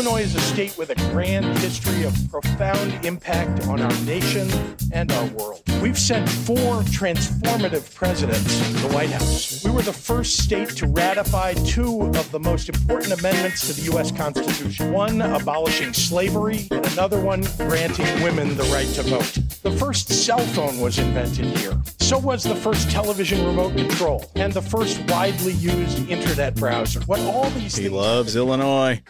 Illinois is a state with a grand history of profound impact on our nation and our world. We've sent four transformative presidents to the White House. We were the first state to ratify two of the most important amendments to the U.S. Constitution one abolishing slavery, and another one granting women the right to vote. The first cell phone was invented here. So was the first television remote control and the first widely used internet browser. What all these He things loves Illinois.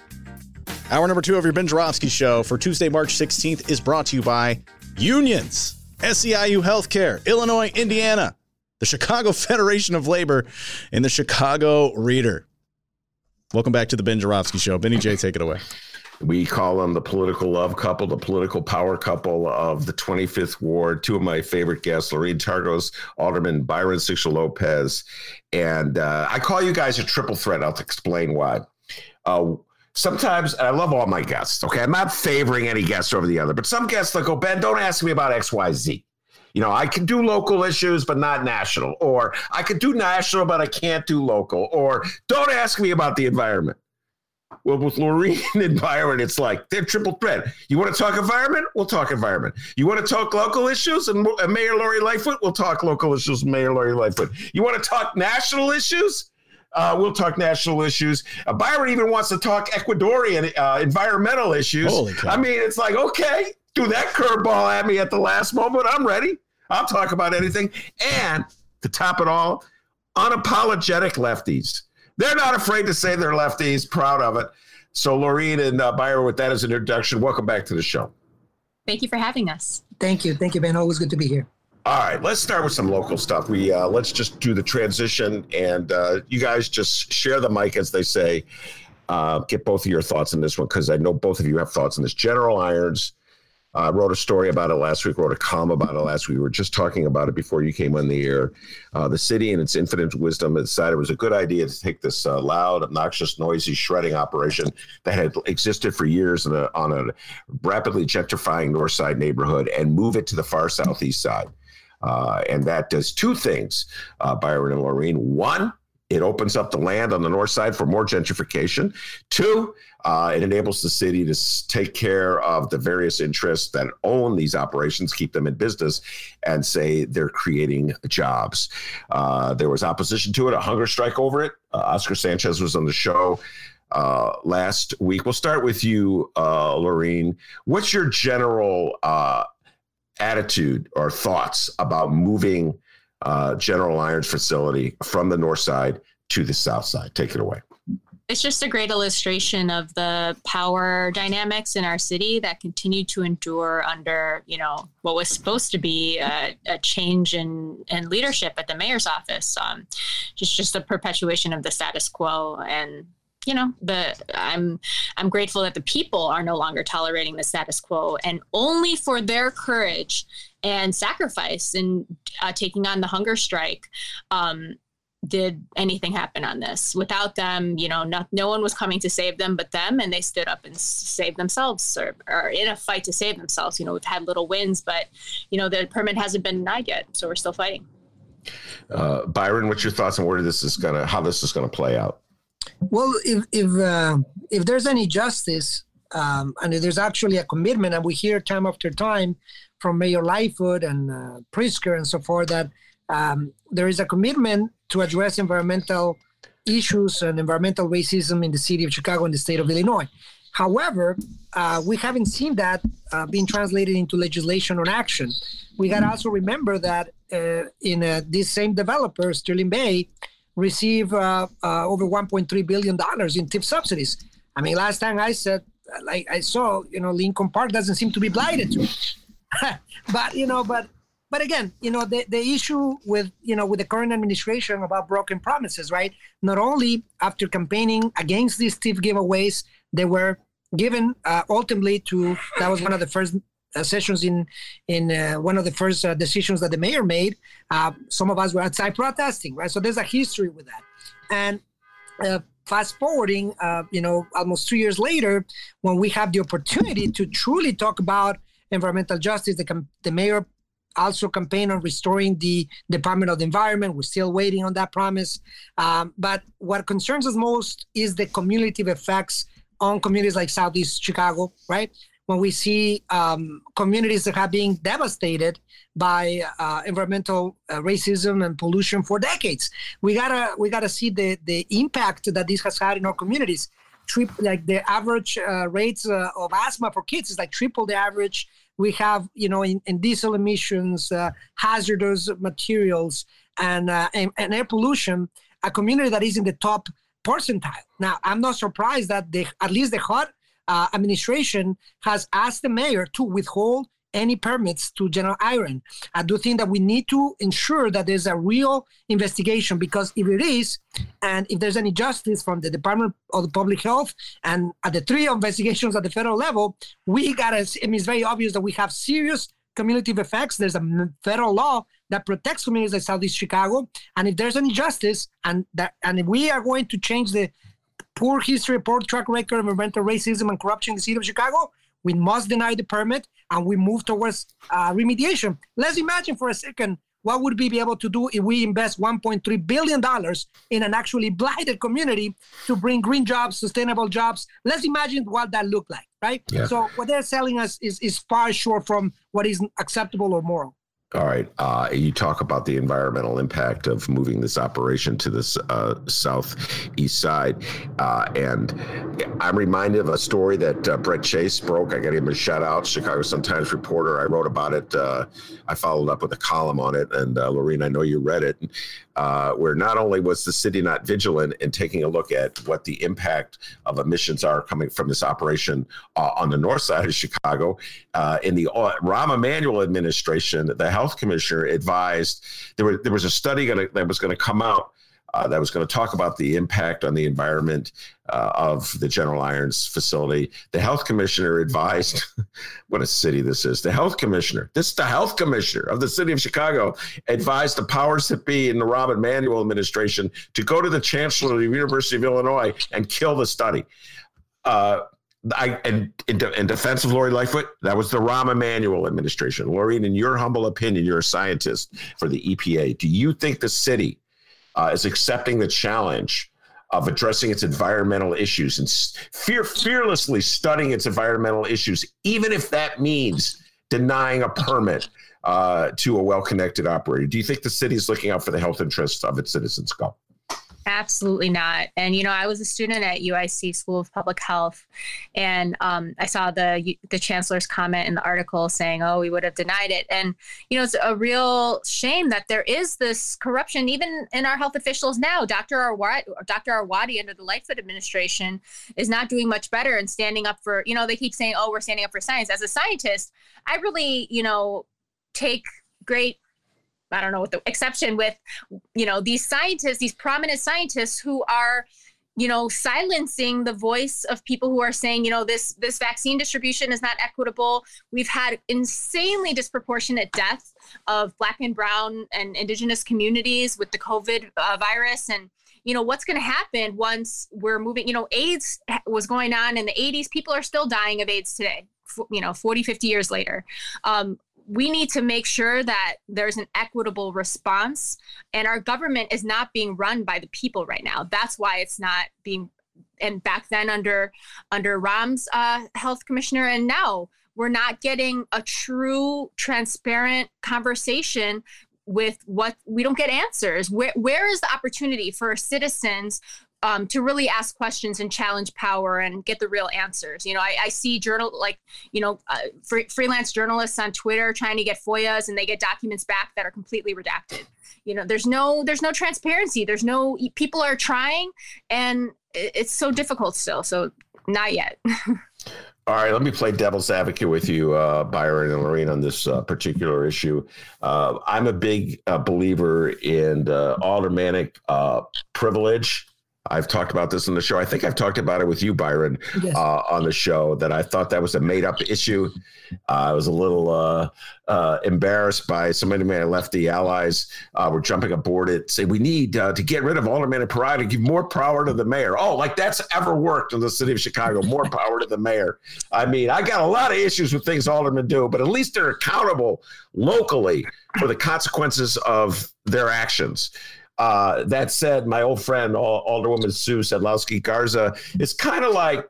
Hour number two of your Ben Joravsky show for Tuesday, March 16th is brought to you by Unions, SEIU Healthcare, Illinois, Indiana, the Chicago Federation of Labor, and the Chicago Reader. Welcome back to the Ben Joravsky show. Benny J, take it away. We call them the political love couple, the political power couple of the 25th Ward. Two of my favorite guests, Loreen Targos, Alderman Byron Sigcho-Lopez. And uh, I call you guys a triple threat. I'll explain why. Uh, sometimes, and I love all my guests, okay? I'm not favoring any guest over the other, but some guests they'll oh, go, Ben, don't ask me about XYZ. You know, I can do local issues, but not national. Or I could do national, but I can't do local. Or don't ask me about the environment. Well, with Loreen and Byron, it's like they're triple threat. You want to talk environment? We'll talk environment. You want to talk local issues and, Mayor Lori Lightfoot? We'll talk local issues Mayor Lori Lightfoot. You want to talk national issues? Uh, we'll talk national issues. Uh, Byron even wants to talk Ecuadorian uh, environmental issues. Holy. I mean, it's like, okay, do that curveball at me at the last moment. I'm ready. I'll talk about anything. And to top it all, unapologetic lefties. They're not afraid to say they're lefties, proud of it. So, Loreen and uh, Byron, with that as an introduction, welcome back to the show. Thank you for having us. Thank you. Thank you, Ben. Always good to be here. All right, let's start with some local stuff. We uh, let's just do the transition, and uh, you guys just share the mic, as they say. Uh, get both of your thoughts on this one because I know both of you have thoughts on this. General Irons uh, wrote a story about it last week. Wrote a column about it last week. We were just talking about it before you came on the air. Uh, the city, in its infinite wisdom, decided it was a good idea to take this uh, loud, obnoxious, noisy shredding operation that had existed for years a, on a rapidly gentrifying north side neighborhood and move it to the far southeast side. Uh, and that does two things, uh, Byron and Loreen. One, it opens up the land on the north side for more gentrification. Two, uh, it enables the city to take care of the various interests that own these operations, keep them in business, and say they're creating jobs. Uh, there was opposition to it, a hunger strike over it. Uh, Oscar Sanchez was on the show uh, last week. We'll start with you, uh, Loreen. What's your general uh, attitude or thoughts about moving uh, General Iron's facility from the north side to the south side? Take it away. It's just a great illustration of the power dynamics in our city that continue to endure under, you know, what was supposed to be a, a change in, in leadership at the mayor's office. Um, just just a perpetuation of the status quo and you know the i'm i'm grateful that the people are no longer tolerating the status quo and only for their courage and sacrifice in uh, taking on the hunger strike um, did anything happen on this. Without them you know not, no one was coming to save them but them and they stood up and saved themselves or, or in a fight to save themselves. You know we've had little wins but you know the permit hasn't been denied yet so we're still fighting. Uh, Byron, what's your thoughts on where this is gonna, how this is gonna play out? Well, if if uh, if there's any justice, um, and there's actually a commitment, and we hear time after time from Mayor Lightfoot and uh, Pritzker and so forth that um, there is a commitment to address environmental issues and environmental racism in the city of Chicago and the state of Illinois. However, uh, we haven't seen that uh, being translated into legislation or action. We got to also remember that uh, in uh, this same developer, Sterling Bay, receive uh, uh, over 1.3 billion dollars in TIF subsidies. I mean, last time I said, like I saw, you know, Lincoln Park doesn't seem to be blighted to but you know, but but again, you know, the, the issue with you know with the current administration about broken promises, right? Not only after campaigning against these TIF giveaways, they were given uh, ultimately to that was one of the first sessions in in uh, one of the first uh, decisions that the mayor made. Uh, some of us were outside protesting, right? So there's a history with that, and uh, fast forwarding, uh, you know, almost three years later, when we have the opportunity to truly talk about environmental justice, the, the mayor also campaigned on restoring the Department of the Environment. We're still waiting on that promise. Um, but what concerns us most is the cumulative effects on communities like Southeast Chicago, right? When we see um, communities that have been devastated by uh, environmental uh, racism and pollution for decades, we gotta we gotta see the the impact that this has had in our communities. Trip, like the average uh, rates uh, of asthma for kids is like triple the average we have, you know, in, in diesel emissions, uh, hazardous materials, and, uh, and, and air pollution, a community that is in the top percentile. Now, I'm not surprised that the at least the HUD uh, administration has asked the mayor to withhold any permits to General Iron. I do think that we need to ensure that there's a real investigation because if it is, and if there's any justice from the Department of Public Health and at the three investigations at the federal level, we gotta. I mean, it's very obvious that we have serious cumulative effects. There's a federal law that protects communities like Southeast Chicago, and if there's any justice, and that, and if we are going to change the poor history, poor track record of environmental racism and corruption in the city of Chicago, we must deny the permit and we move towards uh, remediation. Let's imagine for a second what would we be able to do if we invest 1.3 billion dollars in an actually blighted community to bring green jobs, sustainable jobs. Let's imagine what that looked like, right? Yeah. So what they're selling us is is far short from what is acceptable or moral. All right. Uh, you talk about the environmental impact of moving this operation to this uh, southeast side. Uh, and I'm reminded of a story that uh, Brett Chase broke. I got him a shout out, Chicago Sun-Times reporter. I wrote about it. Uh, I followed up with a column on it. And uh, Loreen, I know you read it, Uh, where not only was the city not vigilant in taking a look at what the impact of emissions are coming from this operation uh, on the north side of Chicago, uh, in the Rahm Emanuel administration, the health commissioner advised there, were, there was a study gonna, that was going to come out uh, that was going to talk about the impact on the environment uh, of the General Iron's facility. The health commissioner advised, what a city this is. The health commissioner, this is the health commissioner of the city of Chicago, advised the powers that be in the Rahm Emanuel administration to go to the chancellor of the University of Illinois and kill the study. Uh, I and in, in, defense of Lori Lightfoot, that was the Rahm Emanuel administration. Lori, in your humble opinion, you're a scientist for the EPA. Do you think the city uh, is accepting the challenge of addressing its environmental issues and fear, fearlessly studying its environmental issues, even if that means denying a permit uh, to a well-connected operator? Do you think the city is looking out for the health interests of its citizens? Go. Absolutely not. And you know, I was a student at UIC School of Public Health, and um, I saw the the chancellor's comment in the article saying, "Oh, we would have denied it." And you know, it's a real shame that there is this corruption even in our health officials now. Dr. Arwady, Dr. Arwady under the Lightfoot administration is not doing much better and standing up for. You know, they keep saying, "Oh, we're standing up for science." As a scientist, I really, you know, take great I don't know what the exception with, you know, these scientists, these prominent scientists who are, you know, silencing the voice of people who are saying, you know, this this vaccine distribution is not equitable. We've had insanely disproportionate death of Black and Brown and Indigenous communities with the COVID uh, virus, and you know what's going to happen once we're moving you know aids was going on in the 80s people are still dying of aids today you know 40 50 years later um, we need to make sure that there's an equitable response and our government is not being run by the people right now. That's why it's not being and back then under under Rahm's uh, health commissioner and now we're not getting a true transparent conversation with what we don't get answers. Where where is the opportunity for citizens um, to really ask questions and challenge power and get the real answers. You know, I, I see journal like you know uh, free, freelance journalists on Twitter trying to get FOIAs and they get documents back that are completely redacted. You know, there's no there's no transparency. There's no people are trying and it's so difficult still. So not yet. All right, let me play devil's advocate with you, uh, Byron and Loreen, on this uh, particular issue. Uh, I'm a big uh, believer in aldermanic uh, privilege I've talked about this on the show. I think I've talked about it with you, Byron, yes. uh, on the show. That I thought that was a made-up issue. Uh, I was a little uh, uh embarrassed by somebody may have left. The allies uh, were jumping aboard it, say we need uh, to get rid of alderman and and give more power to the mayor. Oh, like that's ever worked in the city of Chicago? More power to the mayor. I mean, I got a lot of issues with things aldermen do, but at least they're accountable locally for the consequences of their actions. Uh, that said, my old friend Alderwoman Sue Sadlowski Garza is kind of like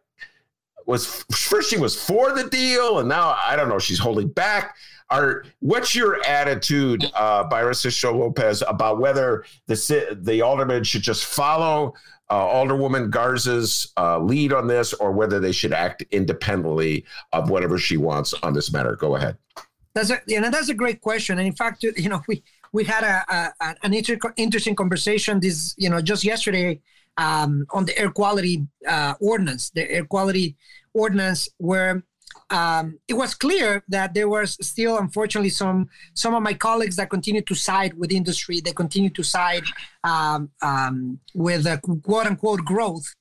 was first she was for the deal, and now I don't know she's holding back. Are what's your attitude, uh, Byron Sigcho-Lopez, about whether the the alderman should just follow uh, Alderwoman Garza's uh, lead on this, or whether they should act independently of whatever she wants on this matter? Go ahead. That's a you know that's a great question, and in fact, you know we we had a, a an inter- interesting conversation this you know just yesterday um, on the air quality uh, ordinance, the air quality ordinance, where um, it was clear that there was still, unfortunately, some some of my colleagues that continue to side with industry. They continue to side um, um, with quote unquote growth,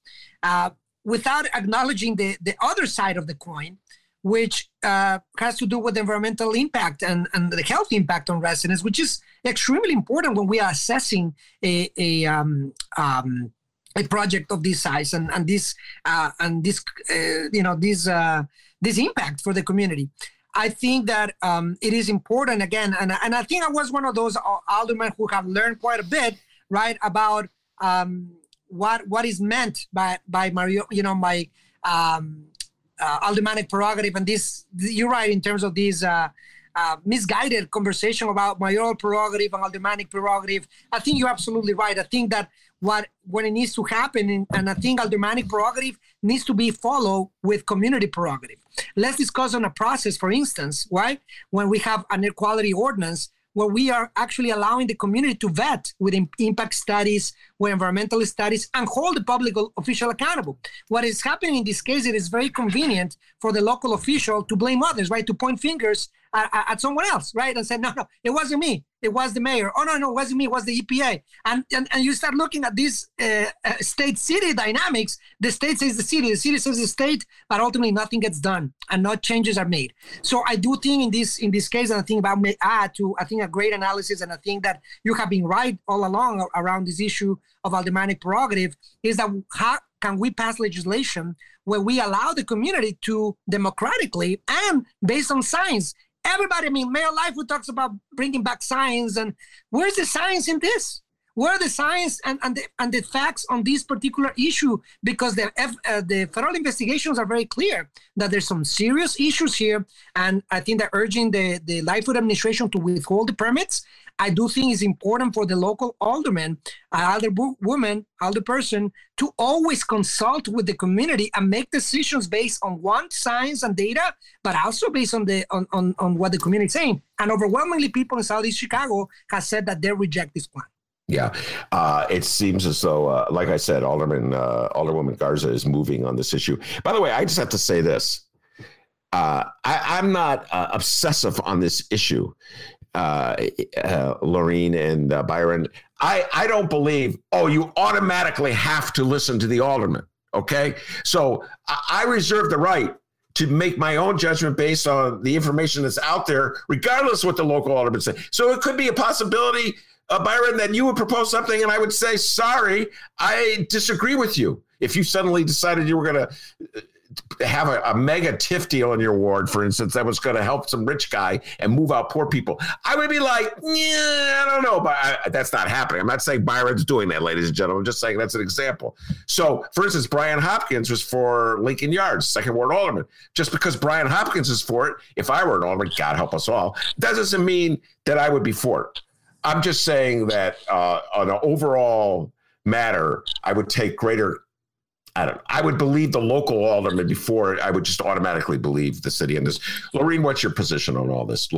uh, without acknowledging the the other side of the coin, which uh, has to do with environmental impact and, and the health impact on residents, which is extremely important when we are assessing a, a, um, um, a project of this size and, and this uh, and this uh, you know this uh, this impact for the community. I think that um, it is important again, and, and I think I was one of those aldermen who have learned quite a bit, right, about um, what what is meant by by Mario, you know, my um, uh, aldermanic prerogative. And this, you're right in terms of this uh, uh, misguided conversation about mayoral prerogative and aldermanic prerogative. I think you're absolutely right. I think that what when it needs to happen, in, and I think aldermanic prerogative needs to be followed with community prerogative. Let's discuss on a process, for instance, right? When we have an air quality ordinance, where we are actually allowing the community to vet with impact studies, with environmental studies, and hold the public official accountable. What is happening in this case, it is very convenient for the local official to blame others, right? To point fingers at, at someone else, right? And say, no, no, it wasn't me. It was the mayor. Oh, no, no, it wasn't me. It was the EPA. And, and, and you start looking at these uh, uh, state-city dynamics. The state says the city, the city says the state, but ultimately nothing gets done and no changes are made. So I do think in this in this case, and I think about add to, I think, a great analysis, and I think that you have been right all along around this issue of aldermanic prerogative, is that how can we pass legislation where we allow the community to democratically and based on science everybody, I mean, Mayor Lightfoot talks about bringing back science, and where's the science in this? Where are the science and, and, the, and the facts on this particular issue? Because the, F, uh, the federal investigations are very clear that there's some serious issues here. And I think they're urging the, the Lightfoot administration to withhold the permits I do think it's important for the local alderman, uh, alder woman, alder person to always consult with the community and make decisions based on one science and data, but also based on the on, on, on what the community is saying. And overwhelmingly, people in Southeast Chicago have said that they reject this plan. Yeah, uh, it seems as though, uh, like I said, Alderman uh, Alderwoman Garza is moving on this issue. By the way, I just have to say this: uh, I, am not uh, obsessive on this issue uh, Loreen and Byron. I, I don't believe, oh, you automatically have to listen to the alderman. Okay. So I, I reserve the right to make my own judgment based on the information that's out there, regardless what the local alderman say. So it could be a possibility, uh, Byron, that you would propose something and I would say, sorry, I disagree with you. If you suddenly decided you were going to have a, a, mega TIF deal in your ward, for instance, that was going to help some rich guy and move out poor people, I would be like, yeah, I don't know, but I, that's not happening. I'm not saying Byron's doing that, ladies and gentlemen. I'm just saying that's an example. So, for instance, Brian Hopkins was for Lincoln Yards, second ward alderman. Just because Brian Hopkins is for it, if I were an alderman, God help us all, that doesn't mean that I would be for it. I'm just saying that uh, on an overall matter, I would take greater I don't. I would believe the local alderman before I would just automatically believe the city in this. Loreen, what's your position on all this?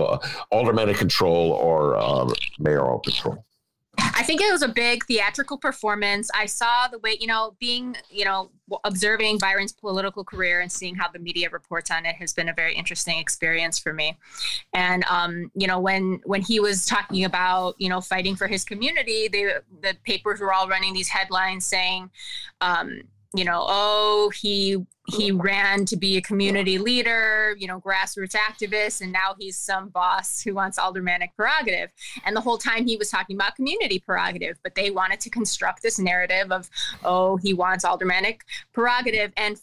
Aldermanic control or uh, mayoral control? I think it was a big theatrical performance. I saw the way, you know, being, you know, observing Byron's political career and seeing how the media reports on it has been a very interesting experience for me. And um, you know, when when he was talking about, you know, fighting for his community, the the papers were all running these headlines saying, um, you know, oh, he he ran to be a community leader, you know, grassroots activist, and now he's some boss who wants aldermanic prerogative. And the whole time he was talking about community prerogative, but they wanted to construct this narrative of, oh, he wants aldermanic prerogative. And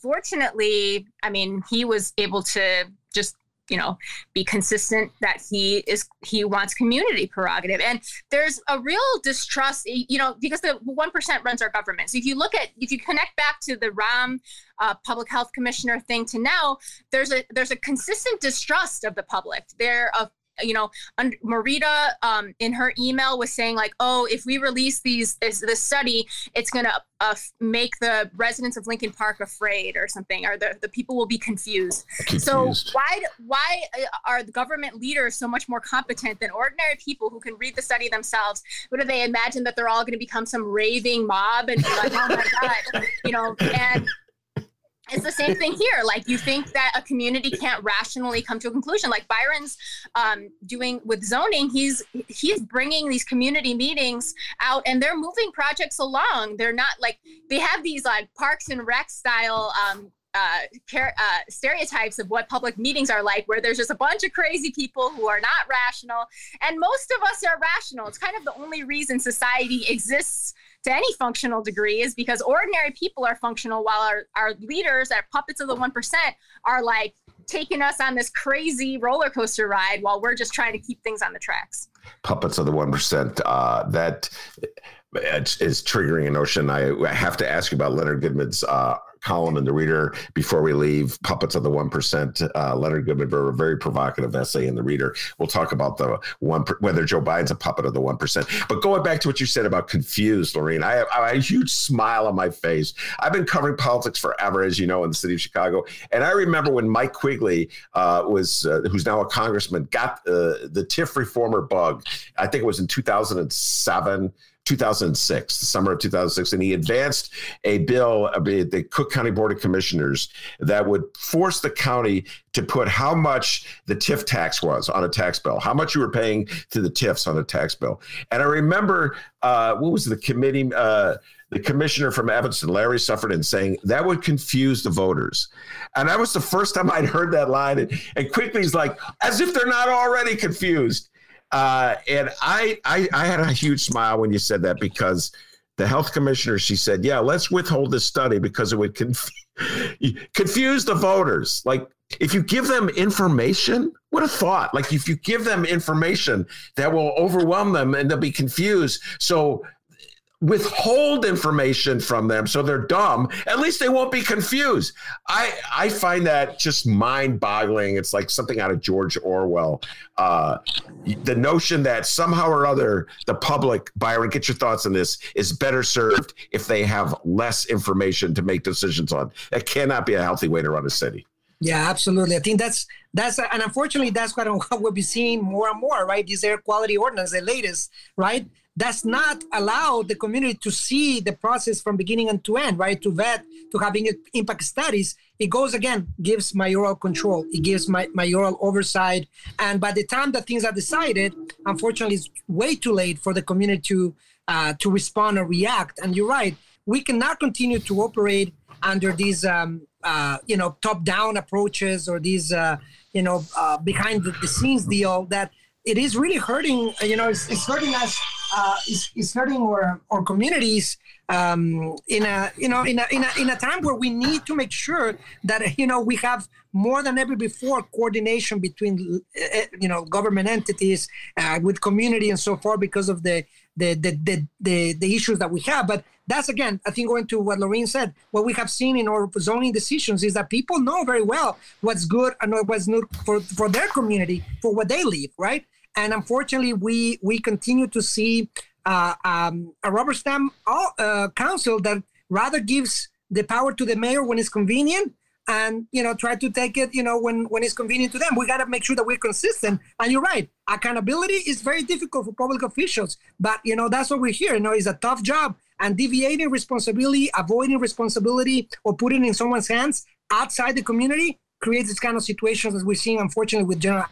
fortunately, I mean, he was able to just you know be consistent that he is he wants community prerogative. And there's a real distrust you know because the 1% runs our government. So if you look at if you connect back to the Rahm uh, public health commissioner thing to now there's a there's a consistent distrust of the public. There of you know, Morita um, in her email was saying like, oh, if we release these this, this study, it's gonna uh, make the residents of Lincoln Park afraid or something, or the, the people will be confused. confused. So why why uh, are the government leaders so much more competent than ordinary people who can read the study themselves? What do they imagine that they're all going to become some raving mob and be like, oh my god, you know, and it's the same thing here. Like you think that a community can't rationally come to a conclusion. Like Byron's um, doing with zoning, he's he's bringing these community meetings out, and they're moving projects along. They're not like they have these like Parks and Rec style um, uh, uh, stereotypes of what public meetings are like, where there's just a bunch of crazy people who are not rational, and most of us are rational. It's kind of the only reason society exists to any functional degree is because ordinary people are functional while our, our leaders, our puppets of the 1%, are like taking us on this crazy roller coaster ride while we're just trying to keep things on the tracks. Puppets of the 1%. Uh, that is triggering a notion. I, I, have to ask you about Leonard Goodman's uh, column in the Reader before we leave. Puppets of the One Percent. Uh, Leonard Goodman wrote a very provocative essay in the Reader. We'll talk about the one whether Joe Biden's a puppet of the one percent. But going back to what you said about confused, Loreen, I have, I have, a huge smile on my face. I've been covering politics forever, as you know, in the city of Chicago, and I remember when Mike Quigley uh, was, uh, who's now a congressman, got uh, the TIF reformer bug. I think it was in 2007 2006, the summer of 2006, and he advanced a bill, uh, the Cook County Board of Commissioners, that would force the county to put how much the TIF tax was on a tax bill, how much you were paying to the TIFs on a tax bill. And I remember, uh, what was the committee? Uh, the commissioner from Evanston, Larry Suffredin, saying that would confuse the voters. And that was the first time I'd heard that line. And, and Quigley's like, as if they're not already confused. Uh, and I, I, I had a huge smile when you said that because the health commissioner, she said, yeah, let's withhold this study because it would conf- confuse the voters. Like if you give them information, what a thought. Like if you give them information that will overwhelm them and they'll be confused. So withhold information from them so they're dumb at least they won't be confused i i find that just mind-boggling it's like something out of george orwell uh, the notion that somehow or other the public byron get your thoughts on this is better served if they have less information to make decisions on that cannot be a healthy way to run a city yeah, absolutely. I think that's that's and unfortunately that's what we'll be seeing more and more, right? These air quality ordinance, the latest, right? Does not allow the community to see the process from beginning and to end, right? To vet, to having impact studies. It goes again, gives mayoral control. It gives my, mayoral oversight. And by the time that things are decided, unfortunately, it's way too late for the community to uh, to respond or react. And you're right, we cannot continue to operate under these, um, uh, you know, top-down approaches or these, uh, you know, uh, behind the, the scenes deal that it is really hurting. You know, it's, it's hurting us uh, is, is hurting our, our communities um, in a you know in a, in a in a time where we need to make sure that you know we have more than ever before coordination between uh, you know government entities uh, with community and so forth because of the the, the the, the the issues that we have. But that's again i think going to what lorraine said what we have seen in our zoning decisions is that people know very well what's good and what's not for for their community for what they live right and unfortunately, we we continue to see uh, um, a rubber stamp uh, council that rather gives the power to the mayor when it's convenient and you know try to take it you know when when it's convenient to them. We got to make sure that we're consistent. And you're right accountability is very difficult for public officials but you know that's what we're here. You know it's a tough job and deviating responsibility avoiding responsibility or putting in someone's hands outside the community creates this kind of situations that we're seeing unfortunately with general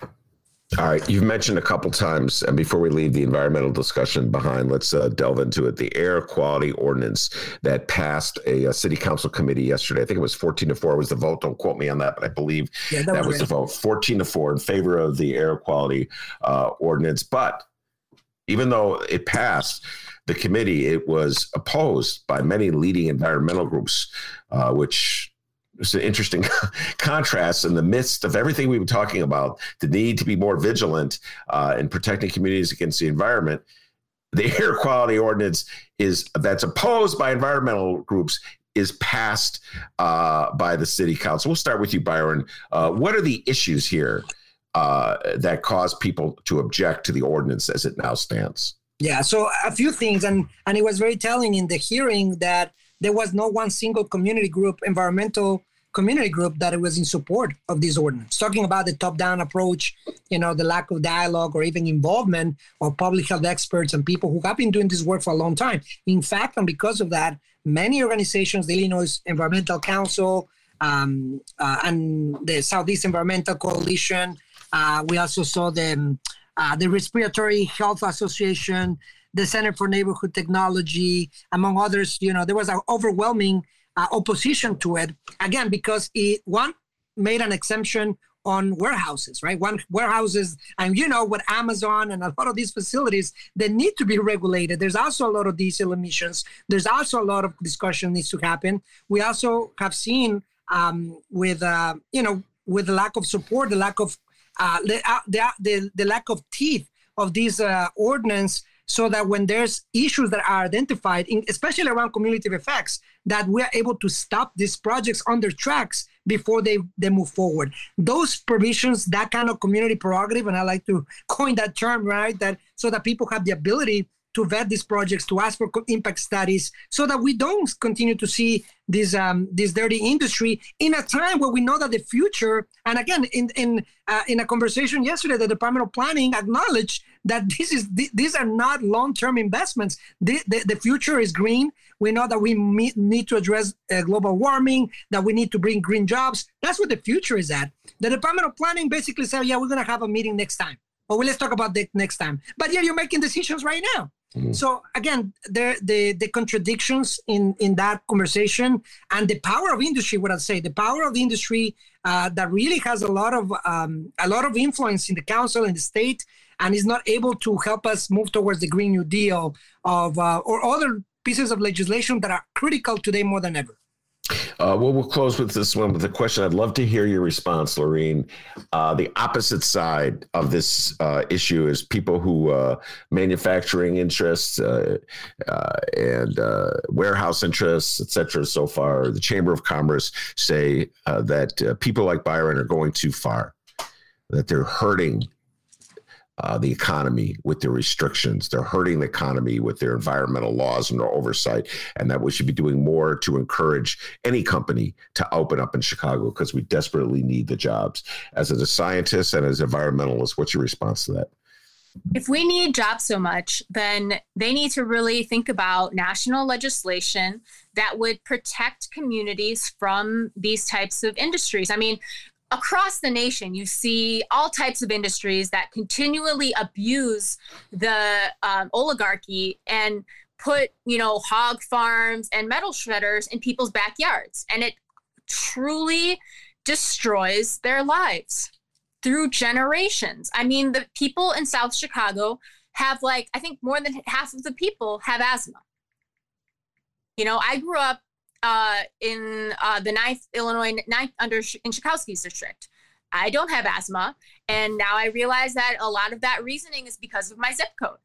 all right, you've mentioned a couple times, and before we leave the environmental discussion behind, let's uh, delve into it. The air quality ordinance that passed a, a, city council committee yesterday. I think it was 14 to 4 was the vote. Don't quote me on that, but I believe yeah, that, that was, the vote 14 to 4 in favor of the air quality uh, ordinance. But even though it passed, the committee, it was opposed by many leading environmental groups, uh, which it's an interesting contrast in the midst of everything we've been talking about the need to be more vigilant uh, in protecting communities against the environment. The air quality ordinance is that's opposed by environmental groups is passed uh, by the city council. We'll start with you byron. Uh, what are the issues here uh, that cause people to object to the ordinance as it now stands? Yeah so a few things and and it was very telling in the hearing that there was no one single community group, environmental community group that was in support of this ordinance. Talking about the top-down approach, you know, the lack of dialogue or even involvement of public health experts and people who have been doing this work for a long time. In fact, and because of that, many organizations, the Illinois Environmental Council, um, uh, and the Southeast Environmental Coalition. Uh, we also saw the uh, the Respiratory Health Association, the Center for Neighborhood Technology, among others. You know, there was an overwhelming uh, opposition to it again because it one made an exemption on warehouses, right? One warehouses, and you know, with Amazon and a lot of these facilities, they need to be regulated. There's also a lot of diesel emissions. There's also a lot of discussion needs to happen. We also have seen um, with uh, you know with the lack of support, the lack of uh, the, uh, the, the, lack of teeth of this uh, ordinance so that when there's issues that are identified, in, especially around cumulative effects, that we're able to stop these projects on their tracks before they, they move forward. Those provisions, that kind of community prerogative, and I like to coin that term, right? That so that people have the ability to vet these projects, to ask for impact studies, so that we don't continue to see this um, this dirty industry in a time where we know that the future. And again, in in uh, in a conversation yesterday, the Department of Planning acknowledged that this is th- these are not long term investments. The, the, the future is green. We know that we meet, need to address uh, global warming. That we need to bring green jobs. That's what the future is at. The Department of Planning basically said, "Yeah, we're going to have a meeting next time." Well, let's talk about that next time. But yeah, you're making decisions right now. Mm-hmm. So again, the, the the contradictions in in that conversation and the power of industry. What I'd say, the power of the industry uh, that really has a lot of um, a lot of influence in the council in the state, and is not able to help us move towards the Green New Deal of uh, or other pieces of legislation that are critical today more than ever. Uh, well, we'll close with this one with a question. I'd love to hear your response, Loreen. Uh, the opposite side of this uh, issue is people who uh, manufacturing interests uh, uh, and warehouse interests, et cetera. So far, the Chamber of Commerce say that people like Byron are going too far, that they're hurting uh, the economy with their restrictions. They're hurting the economy with their environmental laws and their oversight, and that we should be doing more to encourage any company to open up in Chicago because we desperately need the jobs. As a scientist and as an environmentalist, what's your response to that? If we need jobs so much, then they need to really think about national legislation that would protect communities from these types of industries. I mean, across the nation, you see all types of industries that continually abuse the um, oligarchy and put, you know, hog farms and metal shredders in people's backyards. And it truly destroys their lives through generations. I mean, the people in South Chicago have like, I think more than half of the people have asthma. You know, I grew up uh, in uh, the ninth Illinois ninth under in Schakowsky's district. I don't have asthma, and now I realize that a lot of that reasoning is because of my zip code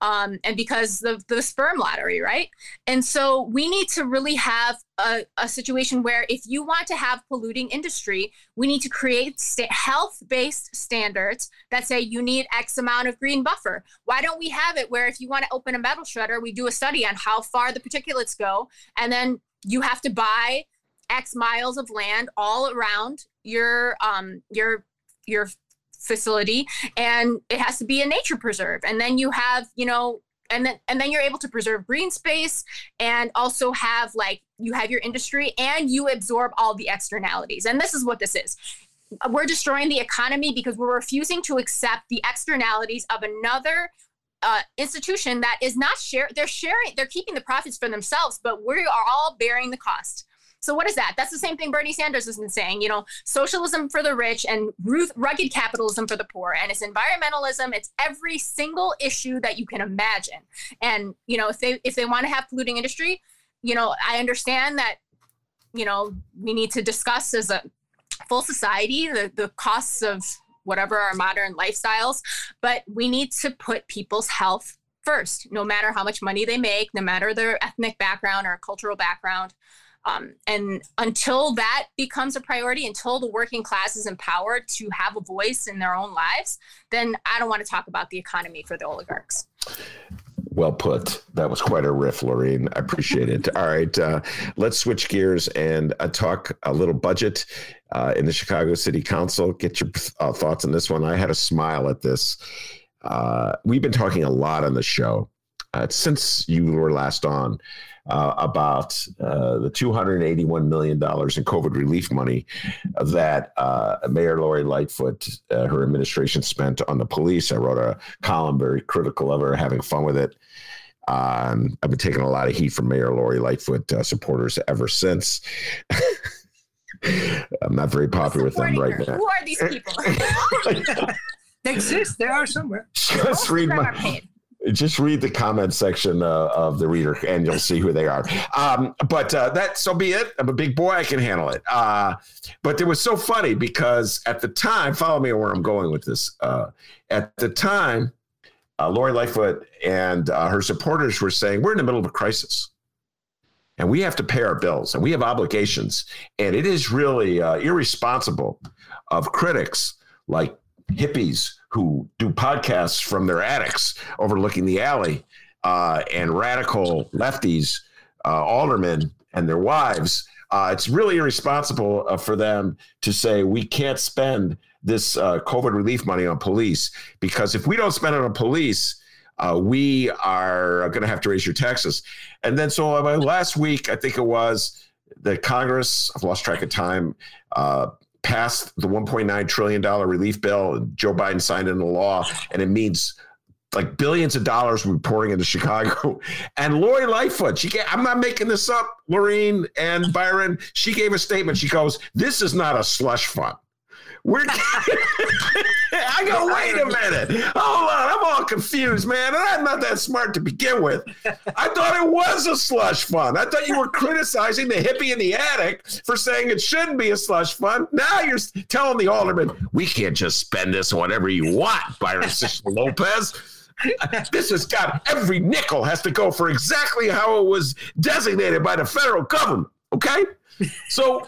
um, and because of the sperm lottery, right? And so we need to really have a, a situation where if you want to have polluting industry, we need to create st- health-based standards that say you need X amount of green buffer. Why don't we have it where if you want to open a metal shredder, we do a study on how far the particulates go, and then you have to buy X miles of land all around your um your your facility and it has to be a nature preserve. And then you have you know and then and then you're able to preserve green space and also have like you have your industry and you absorb all the externalities. And this is what this is. We're destroying the economy because we're refusing to accept the externalities of another uh, institution that is not share they're sharing they're keeping the profits for themselves but we are all bearing the cost so what is that? That's the same thing Bernie Sanders has been saying, you know, socialism for the rich and rugged capitalism for the poor. And it's environmentalism. It's every single issue that you can imagine. And, you know, if they if they want to have polluting industry, you know, I understand that, you know, we need to discuss as a full society the, the costs of whatever our modern lifestyles, but we need to put people's health first, no matter how much money they make, no matter their ethnic background or cultural background. Um, and until that becomes a priority, until the working class is empowered to have a voice in their own lives, then I don't want to talk about the economy for the oligarchs. Well put. That was quite a riff, Loreen. I appreciate it. All right, uh, let's switch gears and uh, talk a little budget uh, in the Chicago City Council. Get your uh, thoughts on this one. I had a smile at this. Uh, we've been talking a lot on the show uh, since you were last on uh, about uh, the $281 million in COVID relief money that Mayor Lori Lightfoot, her administration spent on the police. I wrote a column very critical of her, having fun with it. Um, I've been taking a lot of heat from Mayor Lori Lightfoot supporters ever since. I'm not very popular with them right now. Who are these people? they exist. They are somewhere. Just read my just read the comment section uh, of the reader and you'll see who they are. Um, but uh, that so be it. I'm a big boy. I can handle it. Uh, but it was so funny because at the time, follow me where I'm going with this. Uh, at the time, uh, Lori Lightfoot and uh, her supporters were saying, We're in the middle of a crisis and we have to pay our bills and we have obligations. And it is really irresponsible of critics like hippies who do podcasts from their attics overlooking the alley, uh, and radical lefties, uh, aldermen, and their wives. Uh, it's really irresponsible uh, for them to say we can't spend this uh, COVID relief money on police because if we don't spend it on police, uh, we are going to have to raise your taxes. And then, so last week, I think it was the Congress, I've lost track of time, passed the 1.9 trillion dollar relief bill. Joe Biden signed into law, and it means like billions of dollars will be pouring into Chicago. And Lori Lightfoot, she gave, I'm not making this up, Loreen and Byron. She gave a statement. She goes, "This is not a slush fund." We're. I go, wait a minute. Hold on. I'm all confused, man. And I'm not that smart to begin with. I thought it was a slush fund. I thought you were criticizing the hippie in the attic for saying it shouldn't be a slush fund. Now you're telling the alderman, we can't just spend this on whatever you want, Byron Lopez. this has got every nickel has to go for exactly how it was designated by the federal government. Okay. So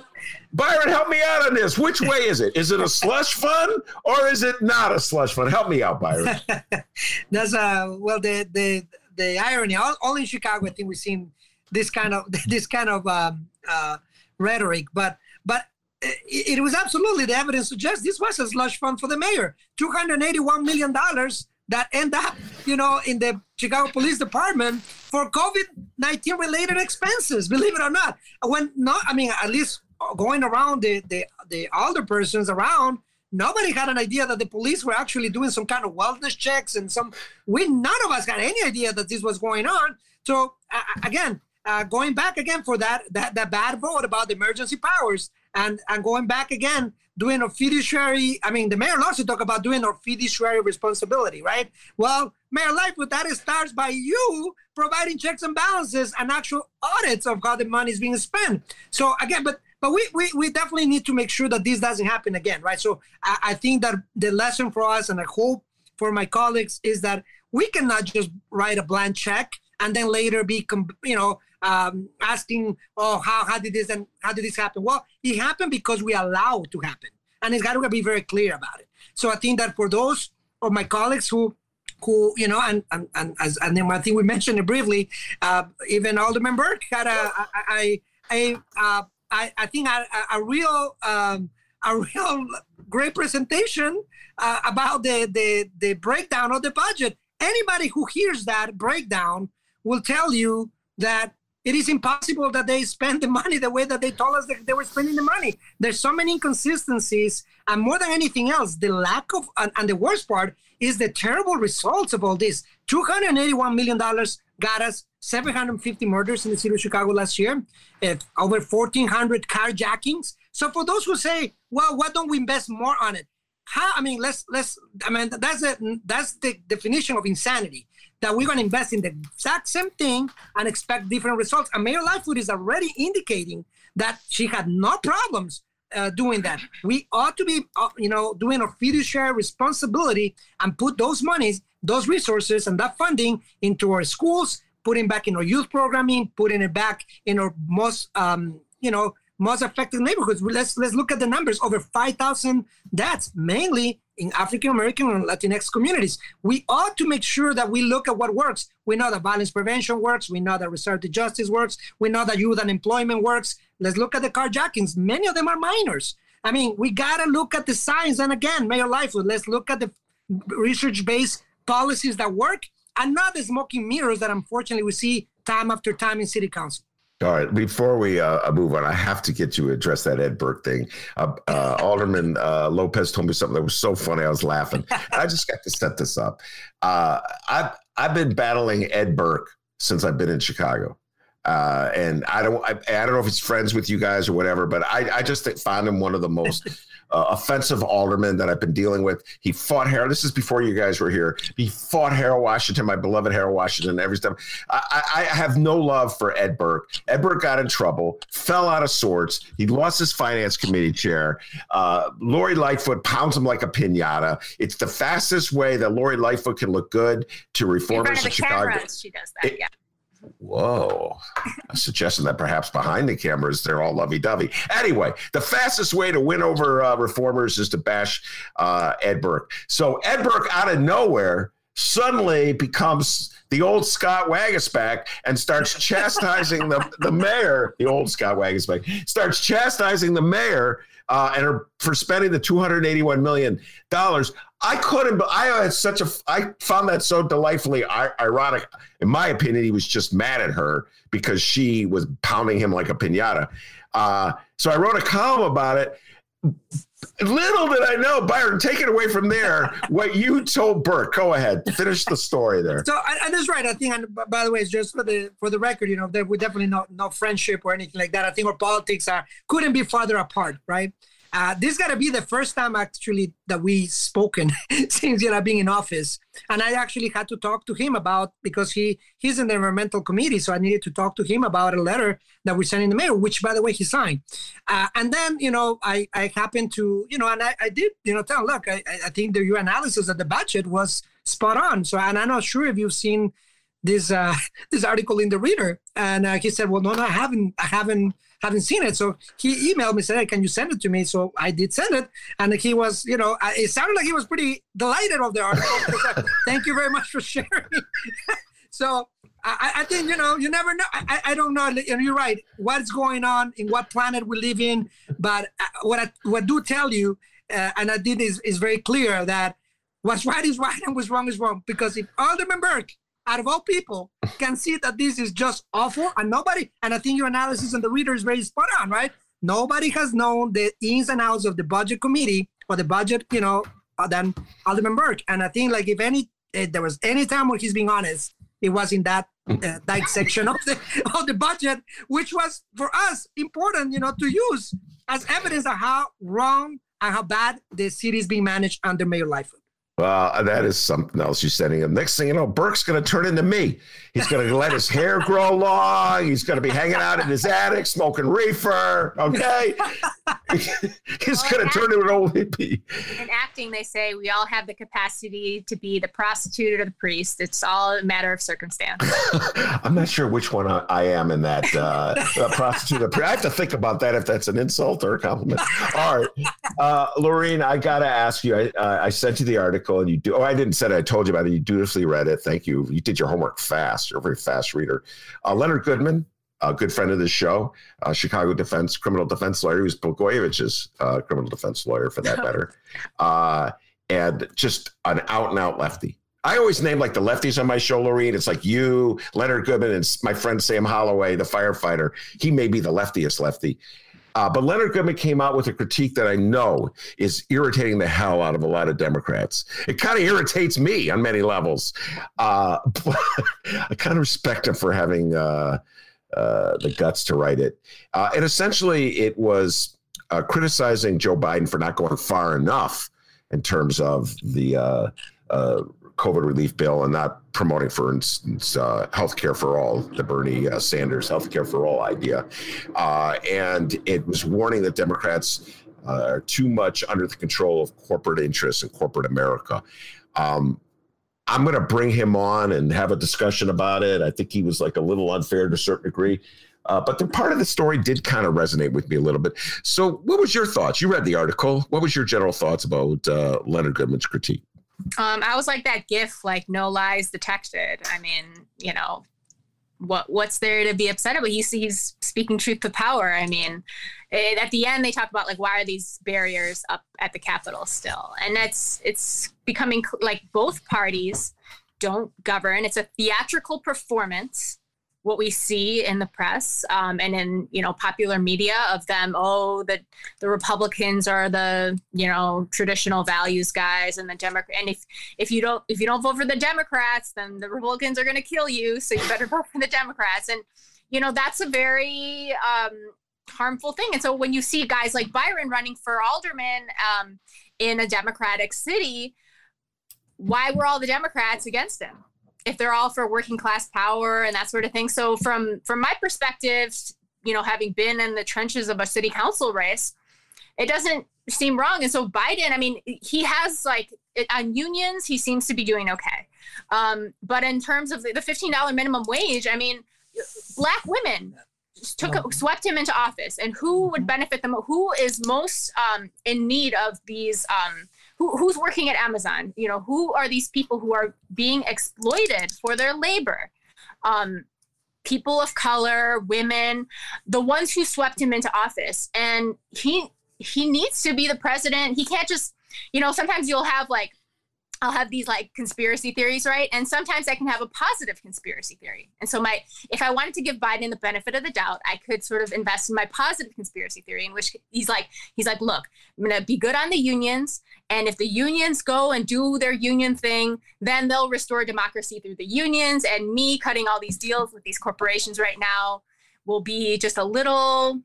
Byron, help me out on this. Which way is it? Is it a slush fund or is it not a slush fund? Help me out, Byron. That's uh well the the the irony. All, all, in Chicago, I think we've seen this kind of this kind of um, uh, rhetoric, but but it, it was absolutely the evidence suggests this was a slush fund for the mayor. Two hundred eighty-one million dollars that end up, you know, in the Chicago Police Department for COVID nineteen related expenses. Believe it or not, when not, I mean, at least going around the the the older persons around nobody had an idea that the police were actually doing some kind of wellness checks and some we none of us had any idea that this was going on. So uh, again uh, going back again for that, that that bad vote about the emergency powers and and going back again doing a fiduciary i mean the mayor loves to talk about doing a fiduciary responsibility right? Well mayor lightfoot that starts by you providing checks and balances and actual audits of how the money is being spent. So again but but we, we, we definitely need to make sure that this doesn't happen again, right? So I, I think that the lesson for us and I hope for my colleagues is that we cannot just write a blank check and then later be, you know, um, asking, oh, how, how did this and how did this happen? Well, it happened because we allow it to happen. And it's got to be very clear about it. So I think that for those of my colleagues who who you know and and, and as and then I think we mentioned it briefly uh, even Alderman Burke had a, a, a, a uh, I, I think a, a real um, a real great presentation uh, about the, the the breakdown of the budget. Anybody who hears that breakdown will tell you that it is impossible that they spend the money the way that they told us that they were spending the money. There's so many inconsistencies, and more than anything else, the lack of and, and the worst part is the terrible results of all this. Two hundred eighty-one million dollars got us 750 murders in the city of Chicago last year, over 1,400 carjackings. So for those who say, well, why don't we invest more on it? How, I mean, let's let's. I mean, that's a that's the definition of insanity. That we're going to invest in the exact same thing and expect different results. And Mayor Lightfoot is already indicating that she had no problems uh, doing that. We ought to be, uh, you know, doing a fiduciary responsibility and put those monies, those resources, and that funding into our schools, putting back in our youth programming, putting it back in our most, um, you know, most affected neighborhoods. Let's let's look at the numbers. Over 5,000 deaths, mainly in African American and Latinx communities. We ought to make sure that we look at what works. We know that violence prevention works. We know that restorative justice works. We know that youth unemployment works. Let's look at the carjackings. Many of them are minors. I mean, we got to look at the science. And again, Mayor Lightfoot, let's look at the research based policies that work and not the smoking mirrors that unfortunately we see time after time in city council. All right. Before we uh, move on, I have to get you to address that Ed Burke thing. Uh, uh, Alderman uh, Lopez told me something that was so funny. I was laughing. I just got to set this up. Uh, I've I've been battling Ed Burke since I've been in Chicago. Uh, and I don't, I, I, don't know if he's friends with you guys or whatever, but I, I just find him one of the most uh, offensive alderman that I've been dealing with. He fought Harold. This is before you guys were here. He fought Harold Washington, my beloved Harold Washington, every step. I, I, have no love for Ed Burke. Ed Burke got in trouble, fell out of sorts. He lost his finance committee chair. Uh, Lori Lightfoot pounds him like a pinata. It's the fastest way that Lori Lightfoot can look good to reformers in, in Chicago. Cameras, she does that. It, yeah. Whoa. A suggestion that perhaps behind the cameras, they're all lovey dovey. Anyway, the fastest way to win over uh, reformers is to bash uh, Ed Burke. So Ed Burke, out of nowhere, suddenly becomes the old Scott Waguespack and starts chastising the, the mayor, the old Scott Waguespack, starts chastising the mayor uh, and her, for spending the $281 million. I couldn't, but I had such a, I found that so delightfully ironic. In my opinion, he was just mad at her because she was pounding him like a pinata. Uh, so I wrote a column about it. Little did I know, Byron, take it away from there. what you told Burke. Go ahead, finish the story there. So, and that's right. I think, and by the way, it's just for the for the record, you know, there we definitely no no friendship or anything like that. I think our politics are couldn't be farther apart, right? Uh, this got to be the first time actually that we spoken since you know being in office, and I actually had to talk to him about because he he's in the environmental committee, so I needed to talk to him about a letter that we sent in the mail, which by the way he signed. Uh, and then you know I I happened to you know and I, I did you know tell look I I think the your analysis of the budget was spot on. So and I'm not sure if you've seen this uh, this article in the reader, and uh, he said, well no no I haven't I haven't hadn't seen it. So he emailed me, said, hey, can you send it to me? So I did send it. And he was, you know, it sounded like he was pretty delighted of the article. Thank you very much for sharing. so I, I, think, you know, you never know. I, I don't know. And you're right. What's going on in what planet we live in. But uh, what I, what I do tell you, uh, and I did is, is very clear that what's right is right and what's wrong is wrong. Because if Alderman Burke out of all people can see that this is just awful and nobody and i think your analysis and the reader is very spot on right? Nobody has known the ins and outs of the budget committee or the budget you know uh, than alderman burke. And i think like if any if there was any time where he's being honest it was in that uh, section of the of the budget which was for us important you know to use as evidence of how wrong and how bad the city is being managed under mayor lightfoot well, that is something else you're setting him. Next thing you know, Burke's going to turn into me. He's going to let his hair grow long. He's going to be hanging out in his attic smoking reefer. Okay. He's well, going to turn into an old hippie. In acting, they say we all have the capacity to be the prostitute or the priest. It's all a matter of circumstance. I'm not sure which one I, I am in that uh, prostitute or priest. I have to think about that if that's an insult or a compliment. All right. Uh, Loreen, I got to ask you, I, uh, I sent you the article and you do. Oh, I didn't say it. I told you about it. You dutifully read it. Thank you. You did your homework fast. You're a very fast reader. Uh, Leonard Goodman a good friend of the show, a Chicago defense criminal defense lawyer, who's Blagojevich's uh, criminal defense lawyer, for that matter, uh, and just an out and out lefty. I always name like the lefties on my show, Loreen. It's like you, Leonard Goodman, and my friend Sam Holloway, the firefighter. He may be the leftiest lefty. Uh, but Leonard Goodman came out with a critique that I know is irritating the hell out of a lot of Democrats. It kind of irritates me on many levels. Uh, I kind of respect him for having uh, uh, the guts to write it. Uh, and essentially, it was uh, criticizing Joe Biden for not going far enough in terms of the COVID relief bill and not promoting, for instance, uh, health care for all, the Bernie uh, Sanders health care for all idea. Uh, and it was warning that Democrats uh, are too much under the control of corporate interests and corporate America. Um, I'm going to bring him on and have a discussion about it. I think he was like a little unfair to a certain degree. Uh, but the part of the story did kind of resonate with me a little bit. So, what was your thoughts? You read the article. What was your general thoughts about uh, Leonard Goodman's critique? Um, I was like that gif, like no lies detected. I mean, you know, what what's there to be upset about? He's he's speaking truth to power. I mean, it, at the end they talk about like why are these barriers up at the Capitol still, and that's it's becoming like both parties don't govern. It's a theatrical performance what we see in the press um, and in you know popular media of them oh the the republicans are the you know traditional values guys and the democrat and if if you don't if you don't vote for the democrats then the republicans are going to kill you so you better vote for the democrats. And you know that's a very um, harmful thing. And so when you see guys like byron running for alderman um, in a democratic city why were all the democrats against him if they're all for working class power and that sort of thing. So from from my perspective, you know, having been in the trenches of a city council race, it doesn't seem wrong. And so Biden, I mean, he has like on unions, he seems to be doing okay. Um, but in terms of the, the $15 minimum wage, I mean, black women took swept him into office and who would benefit them who is most um, in need of these um, who, who's working at Amazon? You know, who are these people who are being exploited for their labor? Um, people of color, women, the ones who swept him into office. And he he needs to be the president. He can't just, you know, sometimes you'll have like I'll have these like conspiracy theories, right? And sometimes I can have a positive conspiracy theory. And so my if I wanted to give Biden the benefit of the doubt, I could sort of invest in my positive conspiracy theory in which he's like he's like, look, I'm going to be good on the unions and if the unions go and do their union thing, then they'll restore democracy through the unions and me cutting all these deals with these corporations right now will be just a little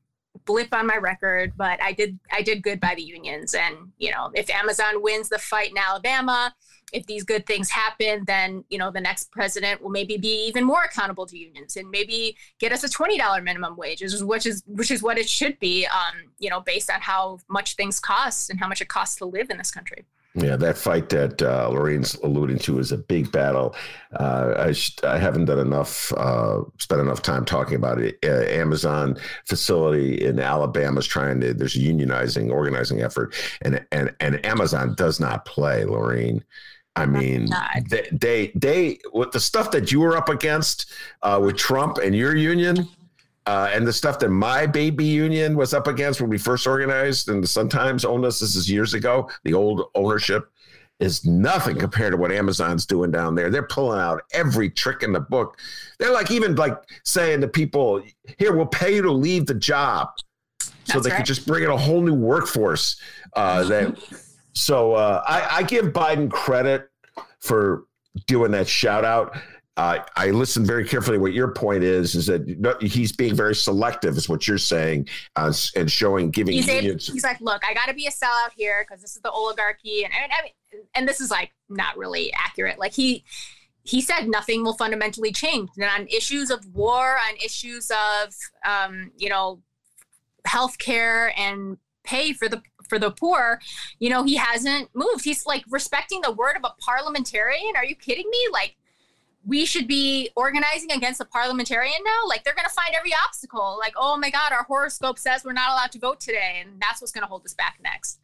blip on my record, but I did I did good by the unions. And you know, if Amazon wins the fight in Alabama, if these good things happen, then you know the next president will maybe be even more accountable to unions and maybe get us a twenty dollar minimum wage, which is which is what it should be. Um, you know, based on how much things cost and how much it costs to live in this country. Yeah, that fight that uh, Loreen's alluding to is a big battle. Uh, I, sh- I haven't done enough, uh, spent enough time talking about it. Uh, Amazon facility in Alabama is trying to. There's a unionizing, organizing effort, and and and Amazon does not play, Lorraine. I mean, they, they, they, with the stuff that you were up against uh, with Trump and your union, uh, and the stuff that my baby union was up against when we first organized and the Sun Times owned us, this is years ago, the old ownership is nothing compared to what Amazon's doing down there. They're pulling out every trick in the book. They're like even like saying to people, here, we'll pay you to leave the job. That's so they right. could just bring in a whole new workforce. Uh, that so uh, I, I give Biden credit for doing that shout out. Uh, I listened very carefully. What your point is is that he's being very selective, is what you're saying, uh, and showing giving. He's, unions- he's like, look, I got to be a sellout here because this is the oligarchy, and I mean, and this is like not really accurate. Like he he said nothing will fundamentally change, and on issues of war, on issues of um, you know healthcare and pay for the for the poor, you know, he hasn't moved. He's like respecting the word of a parliamentarian. Are you kidding me? Like we should be organizing against a parliamentarian now. Like they're going to find every obstacle. Like, oh my God, our horoscope says we're not allowed to vote today, and that's what's going to hold us back next.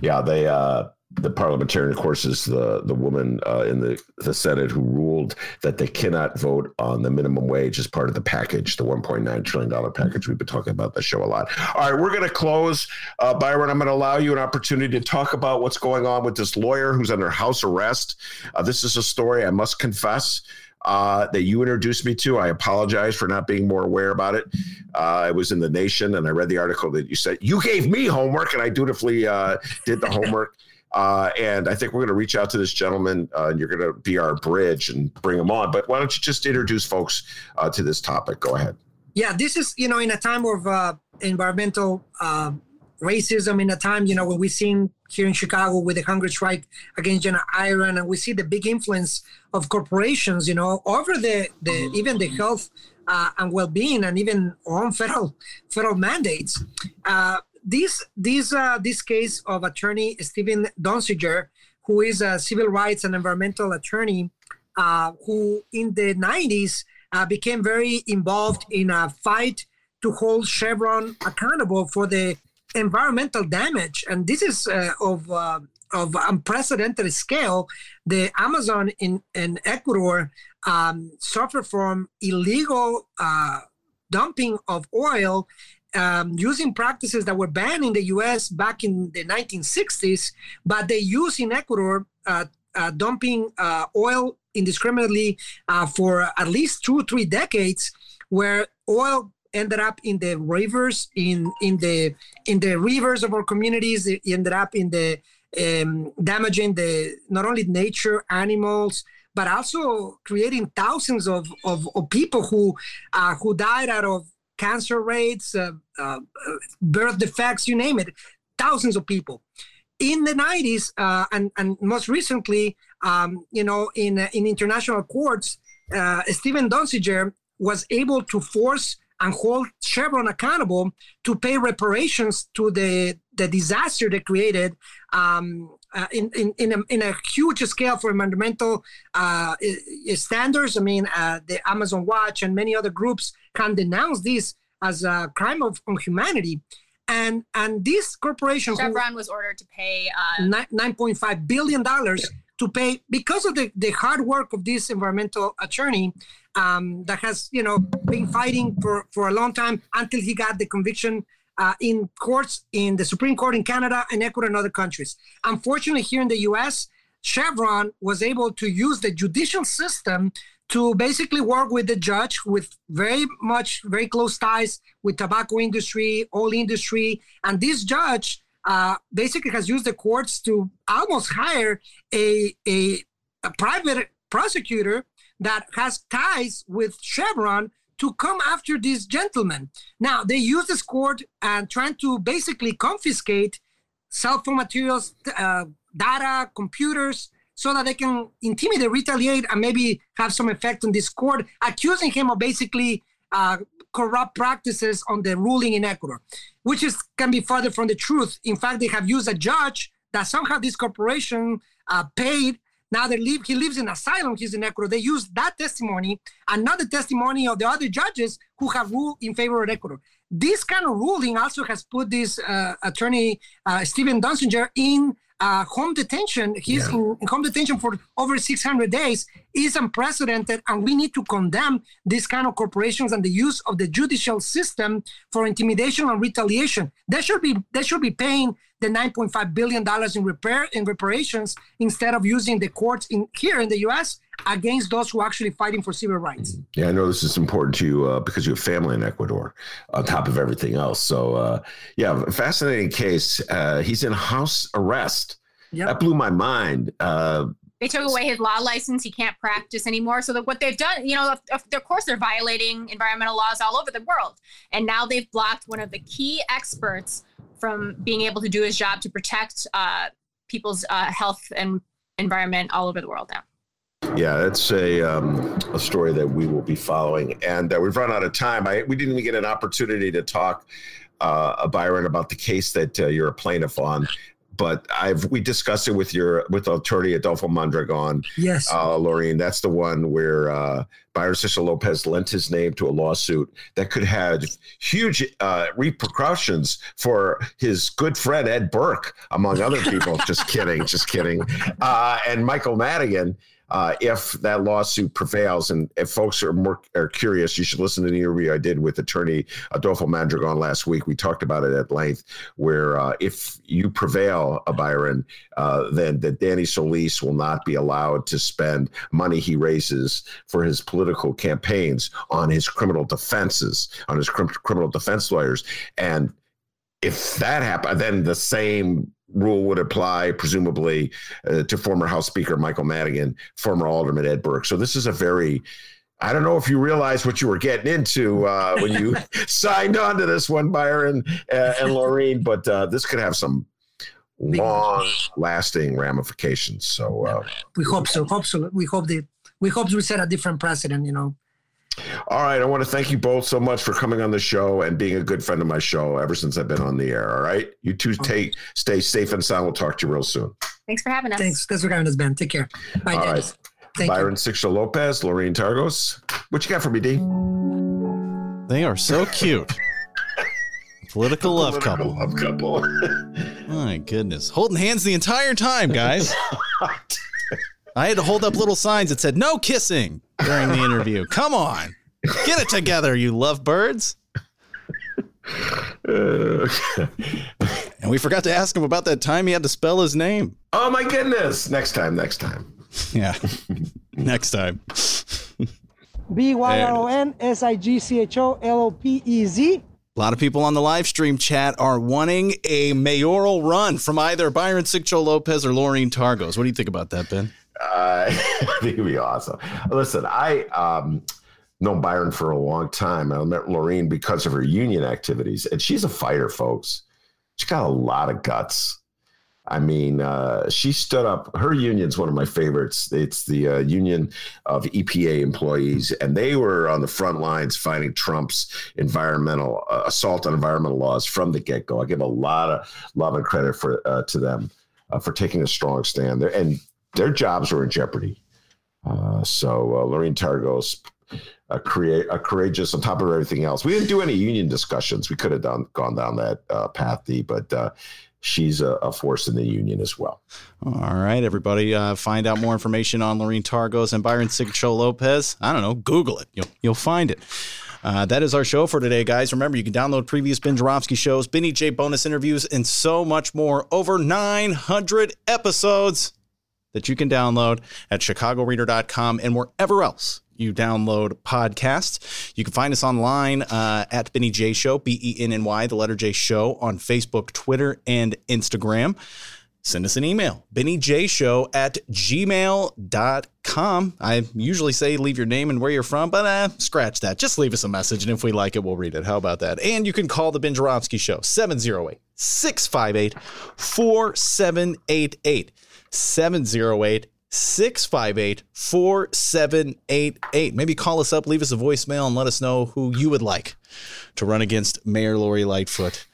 Yeah, they uh, the parliamentarian, of course, is the the woman uh, in the the Senate who ruled that they cannot vote on the minimum wage as part of the package, the 1.9 trillion dollar package. We've been talking about the show a lot. All right, we're going to close, uh, Byron. I'm going to allow you an opportunity to talk about what's going on with this lawyer who's under house arrest. Uh, this is a story I must confess. Uh, that you introduced me to. I apologize for not being more aware about it. Uh, I was in the Nation and I read the article that you said you gave me homework, and I dutifully uh, did the homework. Uh, and I think we're going to reach out to this gentleman, uh, and you're going to be our bridge and bring him on. But why don't you just introduce folks uh, to this topic? Go ahead. Yeah, this is you know in a time of environmental racism, in a time you know when we've seen here in Chicago with the hunger strike against General Iron, and we see the big influence of corporations, you know, over the the even the health uh, and well-being, and even on federal federal mandates. This this uh, this case of attorney Stephen Donziger, who is a civil rights and environmental attorney, uh, who in the 90s uh, became very involved in a fight to hold Chevron accountable for the environmental damage, and this is uh, of uh, of unprecedented scale. The Amazon in, in Ecuador um, suffered from illegal uh, dumping of oil um, using practices that were banned in the US back in the 1960s, but they use in Ecuador uh, uh, dumping uh, oil indiscriminately for at least two three decades, where oil ended up in the rivers, in in the in the rivers of our communities. It ended up in the um, damaging the not only nature, animals, but also creating thousands of, of, of people who uh, who died out of cancer rates, uh, uh, birth defects, you name it, thousands of people. In the 90s uh, and, and most recently, um, you know, in, in international courts, uh, Stephen Donziger was able to force and hold Chevron accountable to pay reparations to the, the disaster they created um, uh, in, in, in, a, in a huge scale for environmental uh, standards. I mean, uh, the Amazon Watch and many other groups can denounce this as a crime of on humanity. And and this corporation Chevron was ordered to pay uh, nine point five billion dollars to pay because of the, the hard work of this environmental attorney um, that has you know been fighting for, for a long time until he got the conviction uh, in courts in the Supreme Court in Canada and Ecuador and other countries. Unfortunately, here in the U.S., Chevron was able to use the judicial system to basically work with the judge with very much very close ties with tobacco industry oil industry and this judge uh, basically has used the courts to almost hire a, a, a private prosecutor that has ties with chevron to come after this gentleman now they use this court and trying to basically confiscate cell phone materials uh, data computers so that they can intimidate, retaliate, and maybe have some effect on this court, accusing him of basically uh, corrupt practices on the ruling in Ecuador, which is can be further from the truth. In fact, they have used a judge that somehow this corporation uh, paid. Now they live, he lives in asylum. He's in Ecuador. They use that testimony, another testimony of the other judges who have ruled in favor of Ecuador. This kind of ruling also has put this uh, attorney uh, Stephen Donziger in uh, home detention, he's yeah. in, in, home detention for over 600 days, is unprecedented. And we need to condemn these kind of corporations and the use of the judicial system for intimidation and retaliation. They should be they should be paying the 9.5 billion dollars in repair in reparations instead of using the courts in here in the U.S. against those who are actually fighting for civil rights. Yeah, I know this is important to you uh, because you have family in Ecuador, on top of everything else. So, uh, yeah, fascinating case. Uh, he's in house arrest. Yep. That blew my mind. Uh, they took away his law license. He can't practice anymore. So that what they've done, you know, of, of, course, they're violating environmental laws all over the world. And now they've blocked one of the key experts from being able to do his job to protect uh, people's uh, health and environment all over the world now. Yeah, that's a um, a story that we will be following, and uh, we've run out of time. I, we didn't even get an opportunity to talk, uh, Byron, about the case that uh, you're a plaintiff on but I've we discussed it with your with attorney Adolfo Mondragon. Yes, uh, Loreen, that's the one where uh, Byron Lopez lent his name to a lawsuit that could have huge uh, repercussions for his good friend Ed Burke, among other people. just kidding, just kidding. Uh, and Michael Madigan uh, if that lawsuit prevails. And if folks are more are curious, you should listen to the interview I did with attorney Adolfo Mondragon last week. We talked about it at length. Where uh, if you prevail, uh, Byron, uh, then that Danny Solis will not be allowed to spend money he raises for his political campaigns on his criminal defenses, on his crim- criminal defense lawyers, and if that happened, then the same rule would apply, presumably, uh, to former House Speaker Michael Madigan, former Alderman Ed Burke. So this is a very I don't know if you realized what you were getting into uh, when you signed on to this one, Byron uh, and Loreen, but uh, this could have some long lasting ramifications. So uh, we hope so. Hope so. We hope that we hope we set a different precedent. You know, all right. I want to thank you both so much for coming on the show and being a good friend of my show ever since I've been on the air. All right. You two take stay safe and sound. We'll talk to you real soon. Thanks for having us. Thanks. Thanks for having us, Ben. Take care. Bye, All Dennis. Right. Thank Byron Cicero Lopez, Loreen Targos. What you got for me, D? They are so cute. Political love couple. Love couple. My goodness. Holding hands the entire time, guys. I had to hold up little signs that said no kissing during the interview. Come on. Get it together, you lovebirds. Uh, and we forgot to ask him about that time he had to spell his name. Oh my goodness. Next time, next time. Yeah. next time. B Y R O N S I G C H O L O P E Z. A lot of people on the live stream chat are wanting a mayoral run from either Byron Sigcho-Lopez or Loreen Targos. What do you think about that, Ben? Uh, I think it'd be awesome. Listen, I um, Byron for a long time. I met Loreen because of her union activities, and she's a fighter, folks. She's got a lot of guts. I mean, uh, she stood up. Her union's one of my favorites. It's the uh, union of EPA employees, and they were on the front lines fighting Trump's environmental uh, assault on environmental laws from the get go. I give a lot of love and credit for uh, to them uh, for taking a strong stand there. And their jobs were in jeopardy. Uh, so uh, Loreen Targos, a, create, a courageous on top of everything else. We didn't do any union discussions. We could have done gone down that uh, path, but uh, she's a, a, force in the union as well. All right, everybody, uh, find out more information on Loreen Targos and Byron Sigcho-Lopez. I don't know, Google it. You'll you'll find it. Uh, that is our show for today, guys. Remember, you can download previous Ben Joravsky shows, Benny J bonus interviews, and so much more. Over 900 episodes that you can download at chicagoreader.com and wherever else you download podcasts. You can find us online uh, at Benny J Show, B E N N Y, the letter J Show, on Facebook, Twitter, and Instagram. Send us an email, bennyjshow at gmail.com. I usually say leave your name and where you're from, but uh, scratch that. Just leave us a message, and if we like it, we'll read it. How about that? And you can call the Ben Joravsky Show, 708 658 4788. 708 658 4788. Maybe call us up, leave us a voicemail, and let us know who you would like to run against Mayor Lori Lightfoot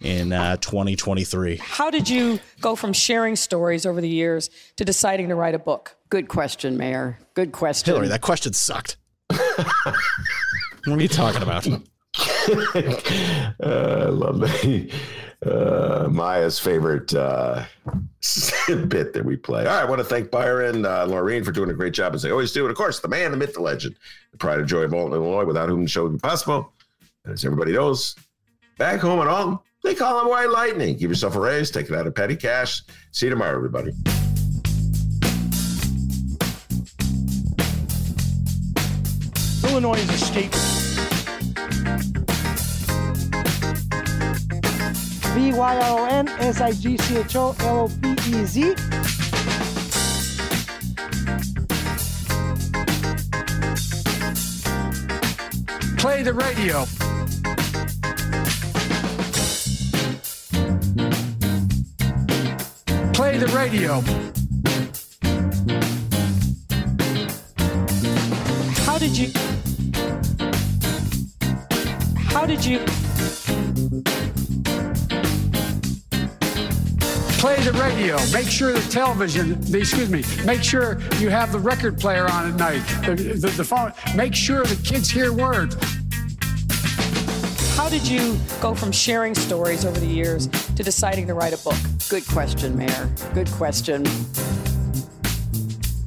in uh, 2023. How did you go from sharing stories over the years to deciding to write a book? Good question, Mayor. Good question. Hillary, that question sucked. what are you talking about? uh, I love that uh, Maya's favorite uh, bit that we play. All right, I want to thank Byron, uh, Loreen for doing a great job as they always do. And of course, the man, the myth, the legend, the pride and joy of Alton, Illinois, without whom the show would be possible. As everybody knows, back home at home, they call him White Lightning. Give yourself a raise, take it out of petty cash. See you tomorrow, everybody. Illinois is a state B Y R O N S I G C H O L O P E Z. Play the radio. Play the radio. How did you? How did you? Play the radio. Make sure the television, the, excuse me, make sure you have the record player on at night, the, the, the phone. Make sure the kids hear words. How did you go from sharing stories over the years to deciding to write a book? Good question, Mayor. Good question.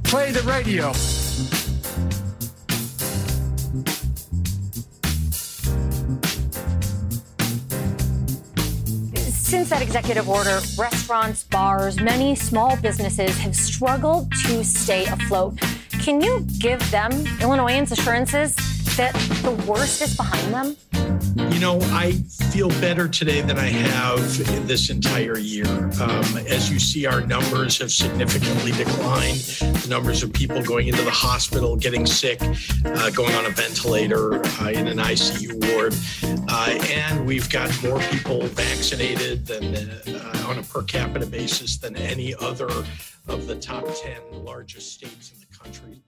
Play the radio. That executive order, restaurants, bars, many small businesses have struggled to stay afloat. Can you give them, Illinoisans, assurances that the worst is behind them? Know, I feel better today than I have in this entire year. Um, as you see, our numbers have significantly declined. The numbers of people going into the hospital, getting sick, uh, going on a ventilator uh, in an ICU ward. Uh, and we've got more people vaccinated than uh, on a per capita basis than any other of the top 10 largest states in the country.